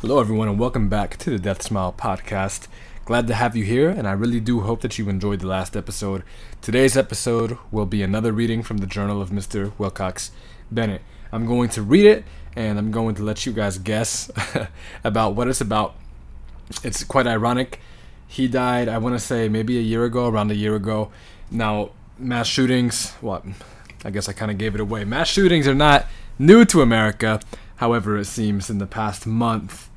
Hello, everyone, and welcome back to the Death Smile podcast. Glad to have you here, and I really do hope that you enjoyed the last episode. Today's episode will be another reading from the journal of Mr. Wilcox Bennett. I'm going to read it, and I'm going to let you guys guess about what it's about. It's quite ironic. He died, I want to say, maybe a year ago, around a year ago. Now, mass shootings, what? I guess I kind of gave it away. Mass shootings are not new to America. However, it seems in the past month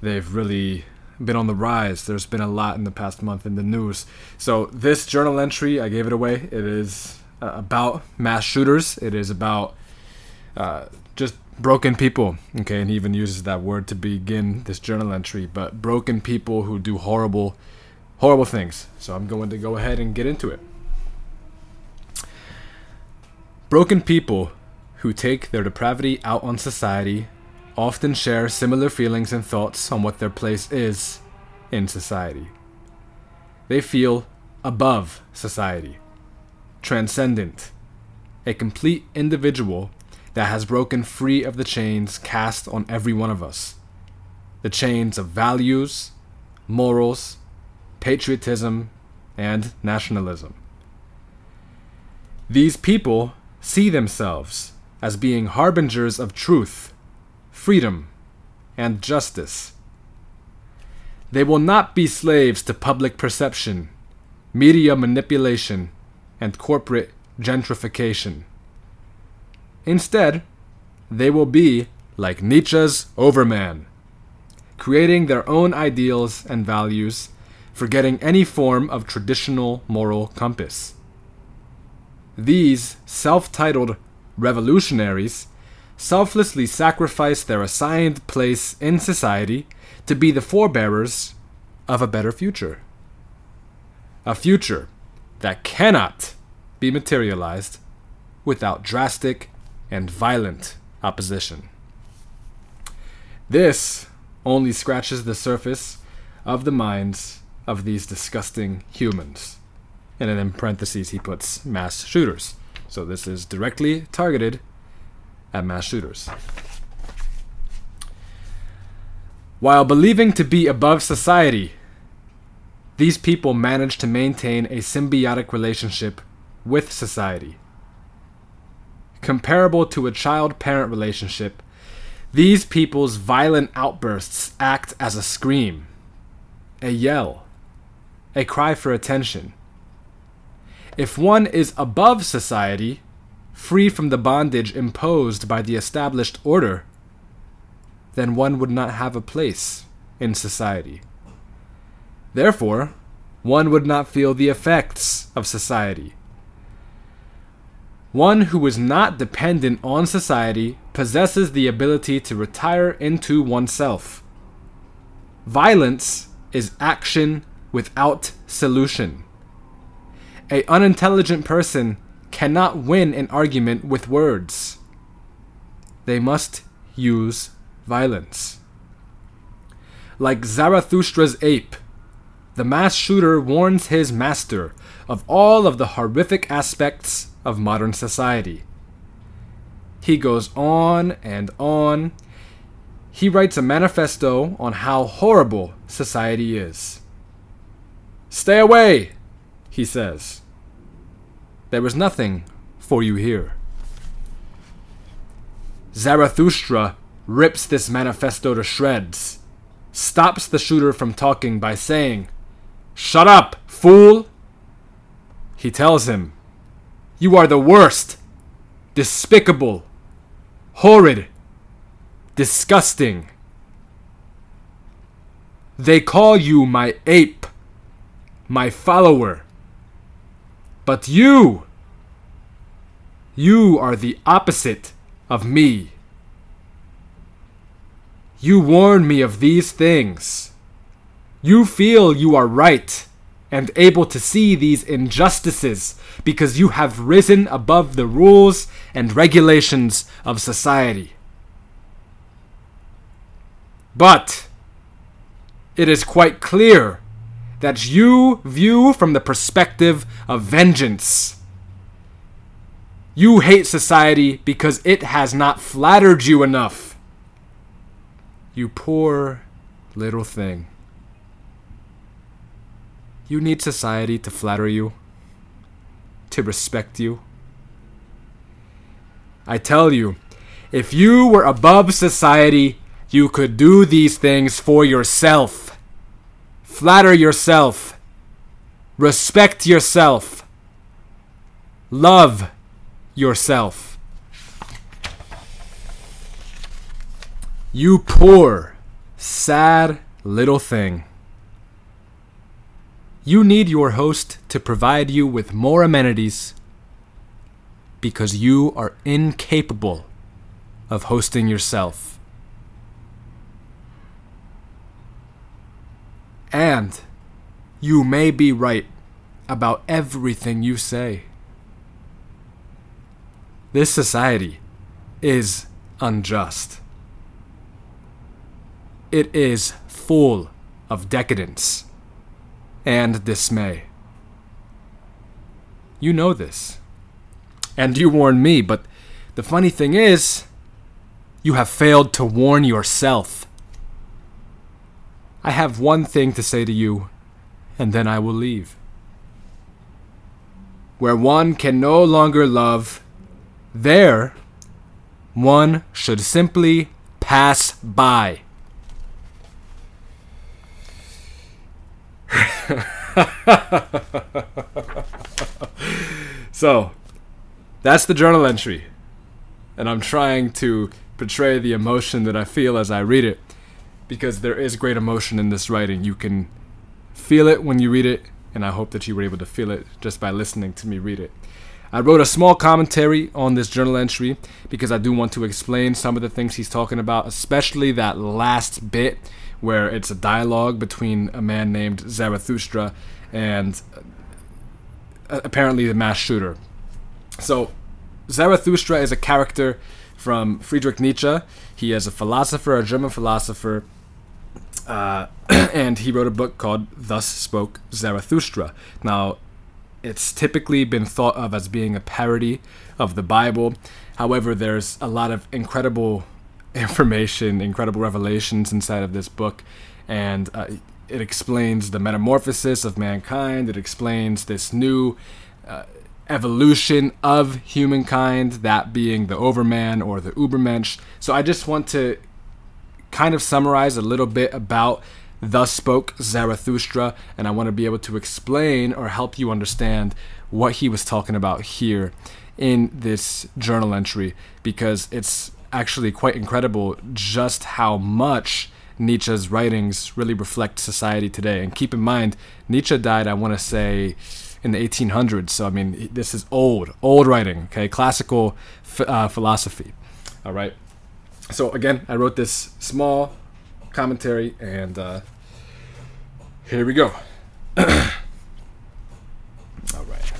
they've really been on the rise. There's been a lot in the past month in the news. So, this journal entry, I gave it away. It is uh, about mass shooters, it is about uh, just broken people. Okay, and he even uses that word to begin this journal entry, but broken people who do horrible, horrible things. So, I'm going to go ahead and get into it. Broken people who take their depravity out on society often share similar feelings and thoughts on what their place is in society. They feel above society, transcendent, a complete individual that has broken free of the chains cast on every one of us the chains of values, morals, patriotism, and nationalism. These people see themselves as being harbingers of truth, freedom, and justice. They will not be slaves to public perception, media manipulation, and corporate gentrification. Instead, they will be like Nietzsche's Overman, creating their own ideals and values, forgetting any form of traditional moral compass. These self titled revolutionaries selflessly sacrifice their assigned place in society to be the forebearers of a better future. A future that cannot be materialized without drastic and violent opposition. This only scratches the surface of the minds of these disgusting humans. And then in parentheses, he puts mass shooters. So this is directly targeted at mass shooters. While believing to be above society, these people manage to maintain a symbiotic relationship with society. Comparable to a child parent relationship, these people's violent outbursts act as a scream, a yell, a cry for attention. If one is above society, free from the bondage imposed by the established order, then one would not have a place in society. Therefore, one would not feel the effects of society. One who is not dependent on society possesses the ability to retire into oneself. Violence is action without solution. A unintelligent person cannot win an argument with words. They must use violence. Like Zarathustra's ape, the mass shooter warns his master of all of the horrific aspects of modern society. He goes on and on. He writes a manifesto on how horrible society is. Stay away, he says. There is nothing for you here. Zarathustra rips this manifesto to shreds, stops the shooter from talking by saying, Shut up, fool! He tells him, You are the worst, despicable, horrid, disgusting. They call you my ape, my follower. But you, you are the opposite of me. You warn me of these things. You feel you are right and able to see these injustices because you have risen above the rules and regulations of society. But it is quite clear that you view from the perspective of vengeance. You hate society because it has not flattered you enough. You poor, little thing. You need society to flatter you, to respect you. I tell you, if you were above society, you could do these things for yourself. Flatter yourself. Respect yourself. Love yourself. You poor, sad little thing. You need your host to provide you with more amenities because you are incapable of hosting yourself. And you may be right about everything you say. This society is unjust. It is full of decadence and dismay. You know this. And you warn me, but the funny thing is, you have failed to warn yourself. I have one thing to say to you, and then I will leave. Where one can no longer love, there one should simply pass by. so, that's the journal entry. And I'm trying to portray the emotion that I feel as I read it because there is great emotion in this writing. You can feel it when you read it, and I hope that you were able to feel it just by listening to me read it. I wrote a small commentary on this journal entry because I do want to explain some of the things he's talking about, especially that last bit where it's a dialogue between a man named Zarathustra and uh, apparently the mass shooter. So, Zarathustra is a character from Friedrich Nietzsche. He is a philosopher, a German philosopher, uh, and he wrote a book called Thus Spoke Zarathustra. Now, it's typically been thought of as being a parody of the Bible. However, there's a lot of incredible information, incredible revelations inside of this book, and uh, it explains the metamorphosis of mankind. It explains this new uh, evolution of humankind, that being the Overman or the Ubermensch. So I just want to kind of summarize a little bit about Thus Spoke Zarathustra, and I want to be able to explain or help you understand what he was talking about here in this journal entry because it's actually quite incredible just how much Nietzsche's writings really reflect society today. And keep in mind, Nietzsche died, I want to say, in the 1800s. So, I mean, this is old, old writing, okay? Classical uh, philosophy. All right. So, again, I wrote this small commentary, and uh, here we go. All right.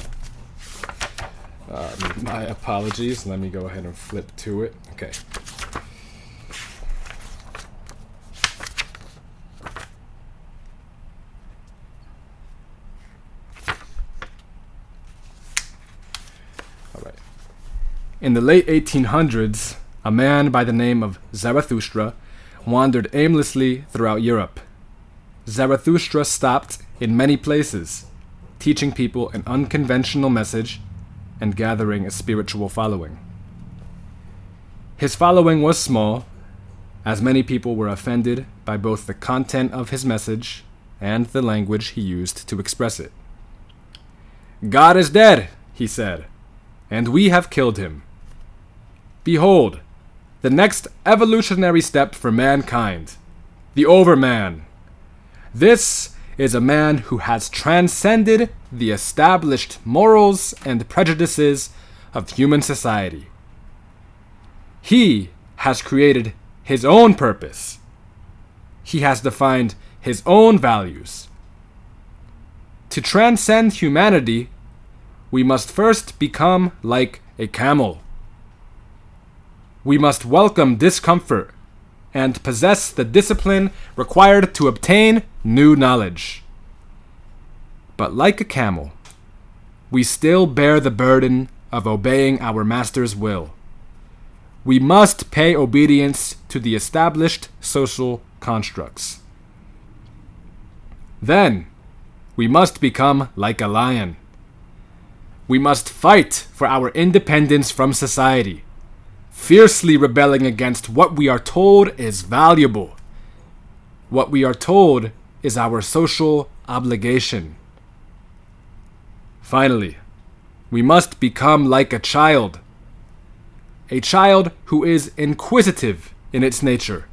Uh, my apologies. Let me go ahead and flip to it. Okay. All right. In the late 1800s, a man by the name of Zarathustra wandered aimlessly throughout Europe. Zarathustra stopped in many places, teaching people an unconventional message and gathering a spiritual following. His following was small, as many people were offended by both the content of his message and the language he used to express it. God is dead, he said, and we have killed him. Behold, the next evolutionary step for mankind the Overman. This is a man who has transcended the established morals and prejudices of human society. He has created his own purpose. He has defined his own values. To transcend humanity, we must first become like a camel. We must welcome discomfort and possess the discipline required to obtain new knowledge. But like a camel, we still bear the burden of obeying our master's will. We must pay obedience to the established social constructs. Then, we must become like a lion. We must fight for our independence from society, fiercely rebelling against what we are told is valuable. What we are told is our social obligation. Finally, we must become like a child. A child who is inquisitive in its nature,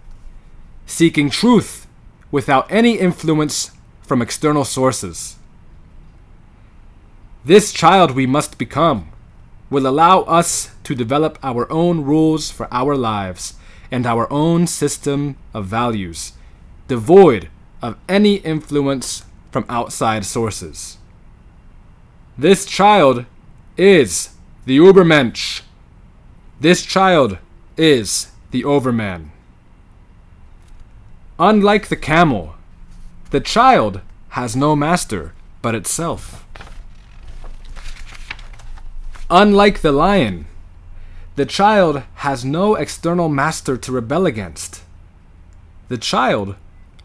seeking truth without any influence from external sources. This child we must become will allow us to develop our own rules for our lives and our own system of values, devoid of any influence from outside sources. This child is the Ubermensch. This child is the Overman. Unlike the camel, the child has no master but itself. Unlike the lion, the child has no external master to rebel against. The child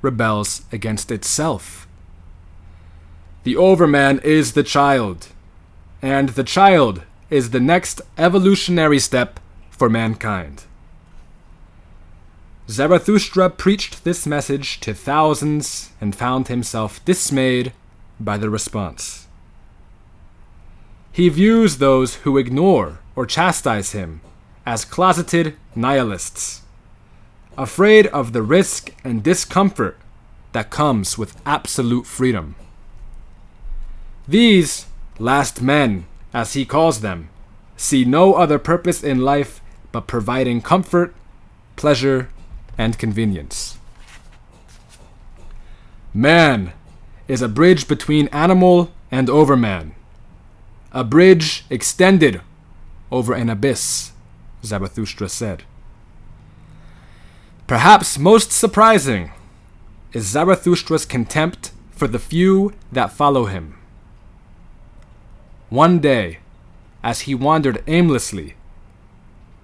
rebels against itself. The overman is the child, and the child is the next evolutionary step for mankind. Zarathustra preached this message to thousands and found himself dismayed by the response. He views those who ignore or chastise him as closeted nihilists, afraid of the risk and discomfort that comes with absolute freedom. These last men, as he calls them, see no other purpose in life but providing comfort, pleasure, and convenience. Man is a bridge between animal and overman a bridge extended over an abyss, Zarathustra said. Perhaps most surprising is Zarathustra's contempt for the few that follow him. One day, as he wandered aimlessly,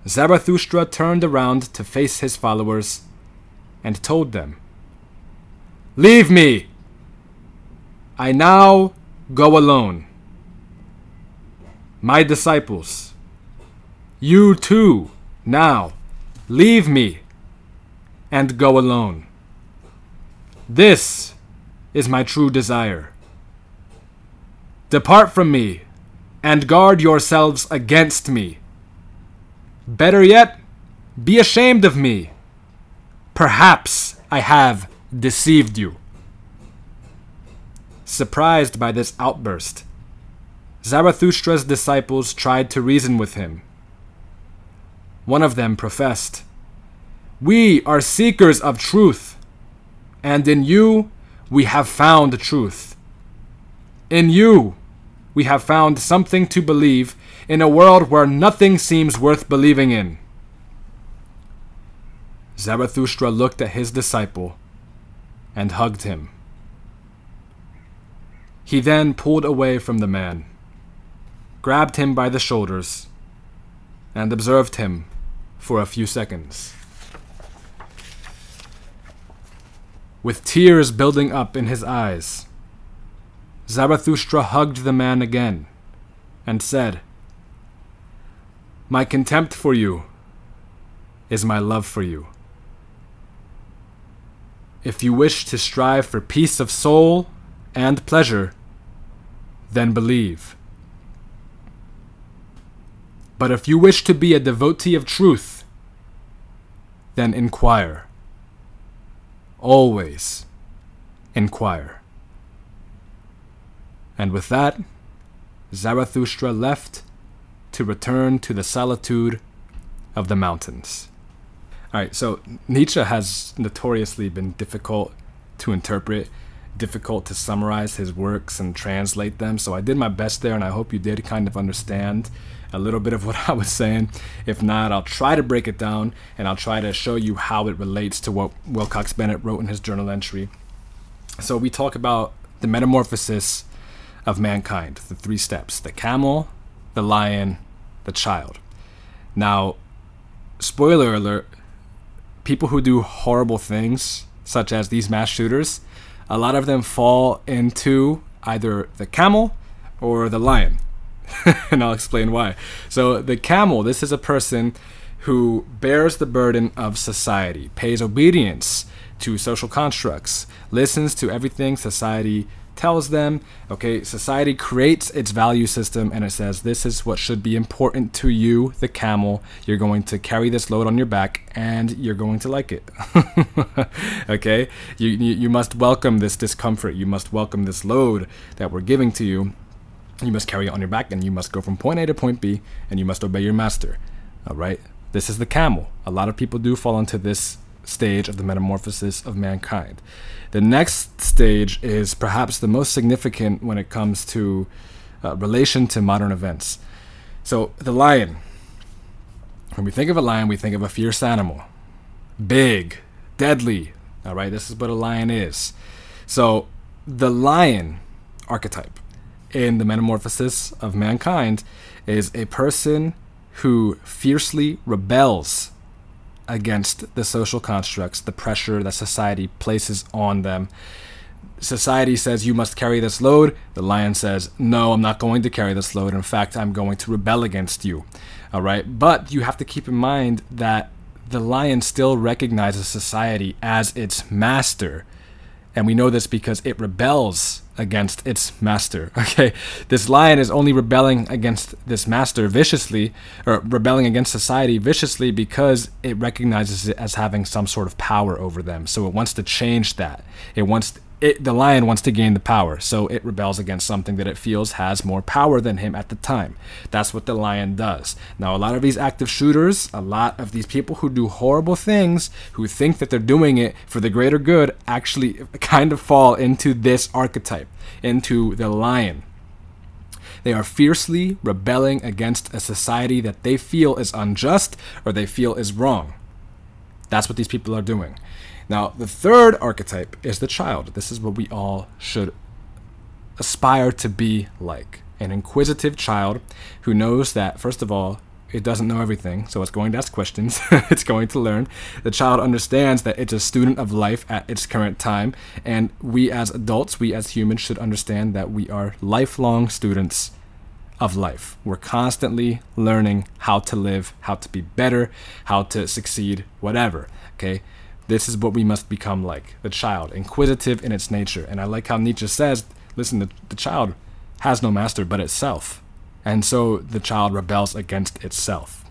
Zarathustra turned around to face his followers and told them, Leave me! I now go alone my disciples, you too now leave me and go alone. This is my true desire. Depart from me and guard yourselves against me. Better yet, be ashamed of me. Perhaps I have deceived you. Surprised by this outburst, Zarathustra's disciples tried to reason with him. One of them professed, We are seekers of truth, and in you we have found truth. In you we have found something to believe in a world where nothing seems worth believing in. Zarathustra looked at his disciple and hugged him. He then pulled away from the man grabbed him by the shoulders, and observed him for a few seconds. With tears building up in his eyes, Zarathustra hugged the man again and said, My contempt for you is my love for you. If you wish to strive for peace of soul and pleasure, then believe. But if you wish to be a devotee of truth, then inquire. Always inquire. And with that, Zarathustra left to return to the solitude of the mountains. Alright, so Nietzsche has notoriously been difficult to interpret, difficult to summarize his works and translate them. So I did my best there, and I hope you did kind of understand a little bit of what I was saying. If not, I'll try to break it down and I'll try to show you how it relates to what Wilcox Bennett wrote in his journal entry. So we talk about the metamorphosis of mankind, the three steps the camel, the lion, the child. Now, spoiler alert people who do horrible things, such as these mass shooters, a lot of them fall into either the camel or the lion. and I'll explain why. So, the camel, this is a person who bears the burden of society, pays obedience to social constructs, listens to everything society tells them, okay, society creates its value system and it says this is what should be important to you, the camel. You're going to carry this load on your back and you're going to like it. okay? You, you, you must welcome this discomfort. You must welcome this load that we're giving to you. You must carry it on your back and you must go from point A to point B and you must obey your master. All right? This is the camel. A lot of people do fall into this stage of the metamorphosis of mankind. The next stage is perhaps the most significant when it comes to uh, relation to modern events. So, the lion. When we think of a lion, we think of a fierce animal, big, deadly. All right, this is what a lion is. So, the lion archetype in the metamorphosis of mankind is a person who fiercely rebels against the social constructs, the pressure that society places on them. Society says you must carry this load. The lion says, No, I'm not going to carry this load. In fact, I'm going to rebel against you. All right. But you have to keep in mind that the lion still recognizes society as its master. And we know this because it rebels against its master. Okay, this lion is only rebelling against this master viciously, or rebelling against society viciously because it recognizes it as having some sort of power over them. So it wants to change that. It wants it, the lion wants to gain the power, so it rebels against something that it feels has more power than him at the time. That's what the lion does. Now, a lot of these active shooters, a lot of these people who do horrible things, who think that they're doing it for the greater good, actually kind of fall into this archetype, into the lion. They are fiercely rebelling against a society that they feel is unjust or they feel is wrong. That's what these people are doing. Now, the third archetype is the child. This is what we all should aspire to be like an inquisitive child who knows that, first of all, it doesn't know everything, so it's going to ask questions. it's going to learn. The child understands that it's a student of life at its current time, and we as adults, we as humans, should understand that we are lifelong students of life. We're constantly learning how to live, how to be better, how to succeed, whatever. Okay? This is what we must become like the child, inquisitive in its nature. And I like how Nietzsche says listen, the, the child has no master but itself. And so the child rebels against itself.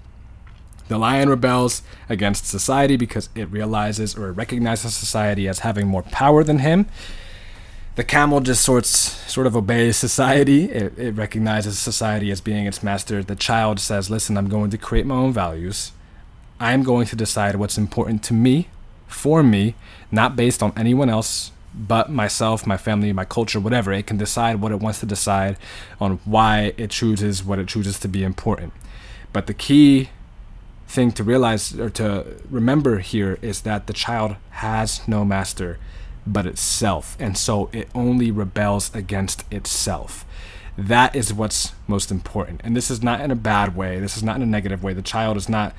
The lion rebels against society because it realizes or recognizes society as having more power than him. The camel just sorts, sort of obeys society. It, it recognizes society as being its master. The child says, Listen, I'm going to create my own values. I'm going to decide what's important to me for me, not based on anyone else but myself, my family, my culture, whatever. It can decide what it wants to decide on why it chooses what it chooses to be important. But the key thing to realize or to remember here is that the child has no master but itself, and so it only rebels against itself. That is what's most important. And this is not in a bad way, this is not in a negative way. The child is not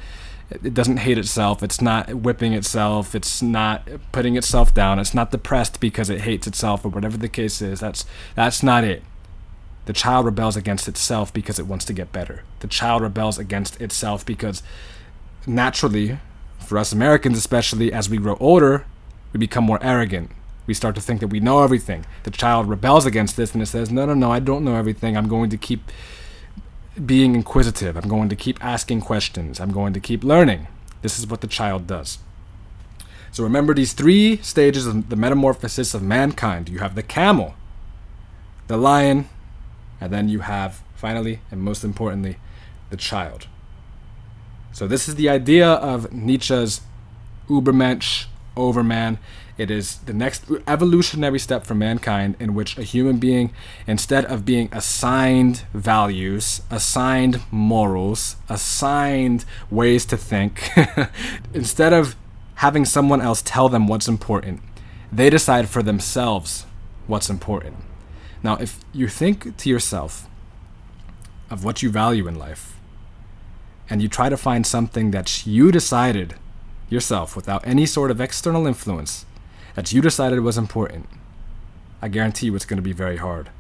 it doesn't hate itself. It's not whipping itself. It's not putting itself down. It's not depressed because it hates itself or whatever the case is. That's that's not it. The child rebels against itself because it wants to get better. The child rebels against itself because naturally, for us Americans especially, as we grow older, we become more arrogant. We start to think that we know everything. The child rebels against this and it says, "No, no, no, I don't know everything. I'm going to keep being inquisitive. I'm going to keep asking questions. I'm going to keep learning. This is what the child does. So remember these three stages of the metamorphosis of mankind. You have the camel, the lion, and then you have, finally, and most importantly, the child. So this is the idea of Nietzsche's Ubermensch, Overman. It is the next evolutionary step for mankind in which a human being, instead of being assigned values, assigned morals, assigned ways to think, instead of having someone else tell them what's important, they decide for themselves what's important. Now, if you think to yourself of what you value in life, and you try to find something that you decided yourself without any sort of external influence, that you decided was important, I guarantee you it's going to be very hard.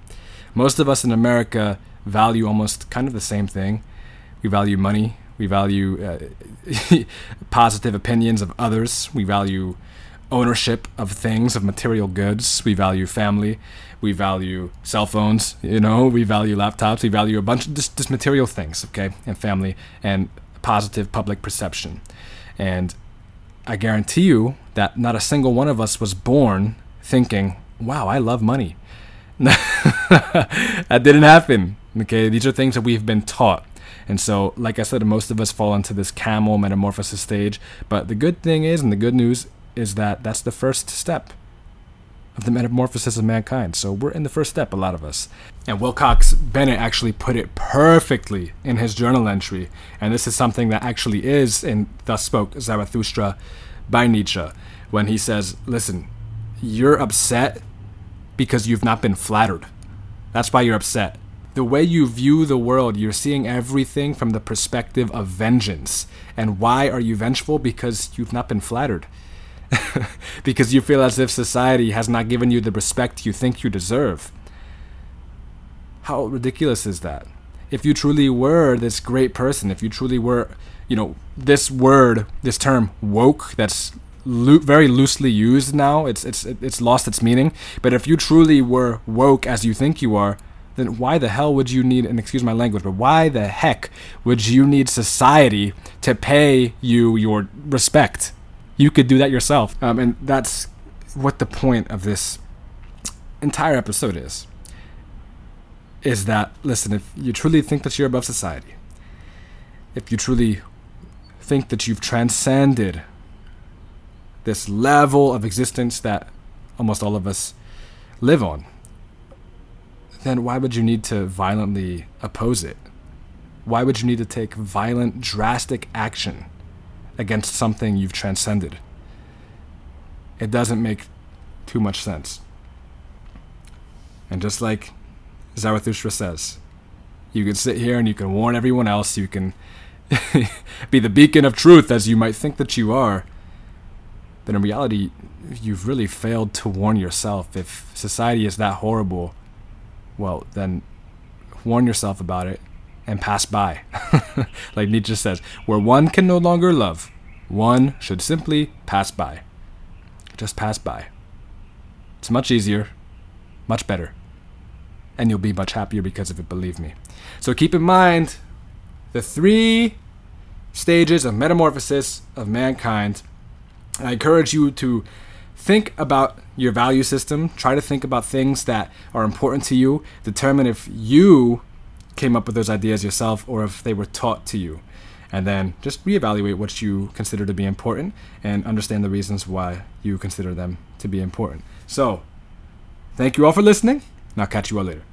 Most of us in America value almost kind of the same thing. We value money, we value uh, positive opinions of others, we value ownership of things, of material goods, we value family, we value cell phones, you know, we value laptops, we value a bunch of just, just material things, okay, and family and positive public perception. And I guarantee you that not a single one of us was born thinking, wow, I love money. that didn't happen. Okay, these are things that we've been taught. And so, like I said, most of us fall into this camel metamorphosis stage. But the good thing is, and the good news is that that's the first step of the metamorphosis of mankind. So we're in the first step, a lot of us. And Wilcox Bennett actually put it perfectly in his journal entry. And this is something that actually is in Thus Spoke Zarathustra by Nietzsche when he says, Listen, you're upset because you've not been flattered. That's why you're upset. The way you view the world, you're seeing everything from the perspective of vengeance. And why are you vengeful? Because you've not been flattered. because you feel as if society has not given you the respect you think you deserve. How ridiculous is that? If you truly were this great person, if you truly were, you know, this word, this term woke that's lo- very loosely used now, it's it's it's lost its meaning, but if you truly were woke as you think you are, then why the hell would you need, and excuse my language, but why the heck would you need society to pay you your respect? You could do that yourself. Um, and that's what the point of this entire episode is. Is that, listen, if you truly think that you're above society, if you truly think that you've transcended this level of existence that almost all of us live on, then why would you need to violently oppose it? Why would you need to take violent, drastic action against something you've transcended? It doesn't make too much sense. And just like Zarathustra says, you can sit here and you can warn everyone else, you can be the beacon of truth as you might think that you are. But in reality, you've really failed to warn yourself. If society is that horrible, well, then warn yourself about it and pass by. like Nietzsche says, where one can no longer love, one should simply pass by. Just pass by. It's much easier, much better, and you'll be much happier because of it, believe me. So keep in mind the three stages of metamorphosis of mankind. I encourage you to think about your value system. Try to think about things that are important to you. Determine if you came up with those ideas yourself or if they were taught to you. And then just reevaluate what you consider to be important and understand the reasons why you consider them to be important. So, thank you all for listening, and I'll catch you all later.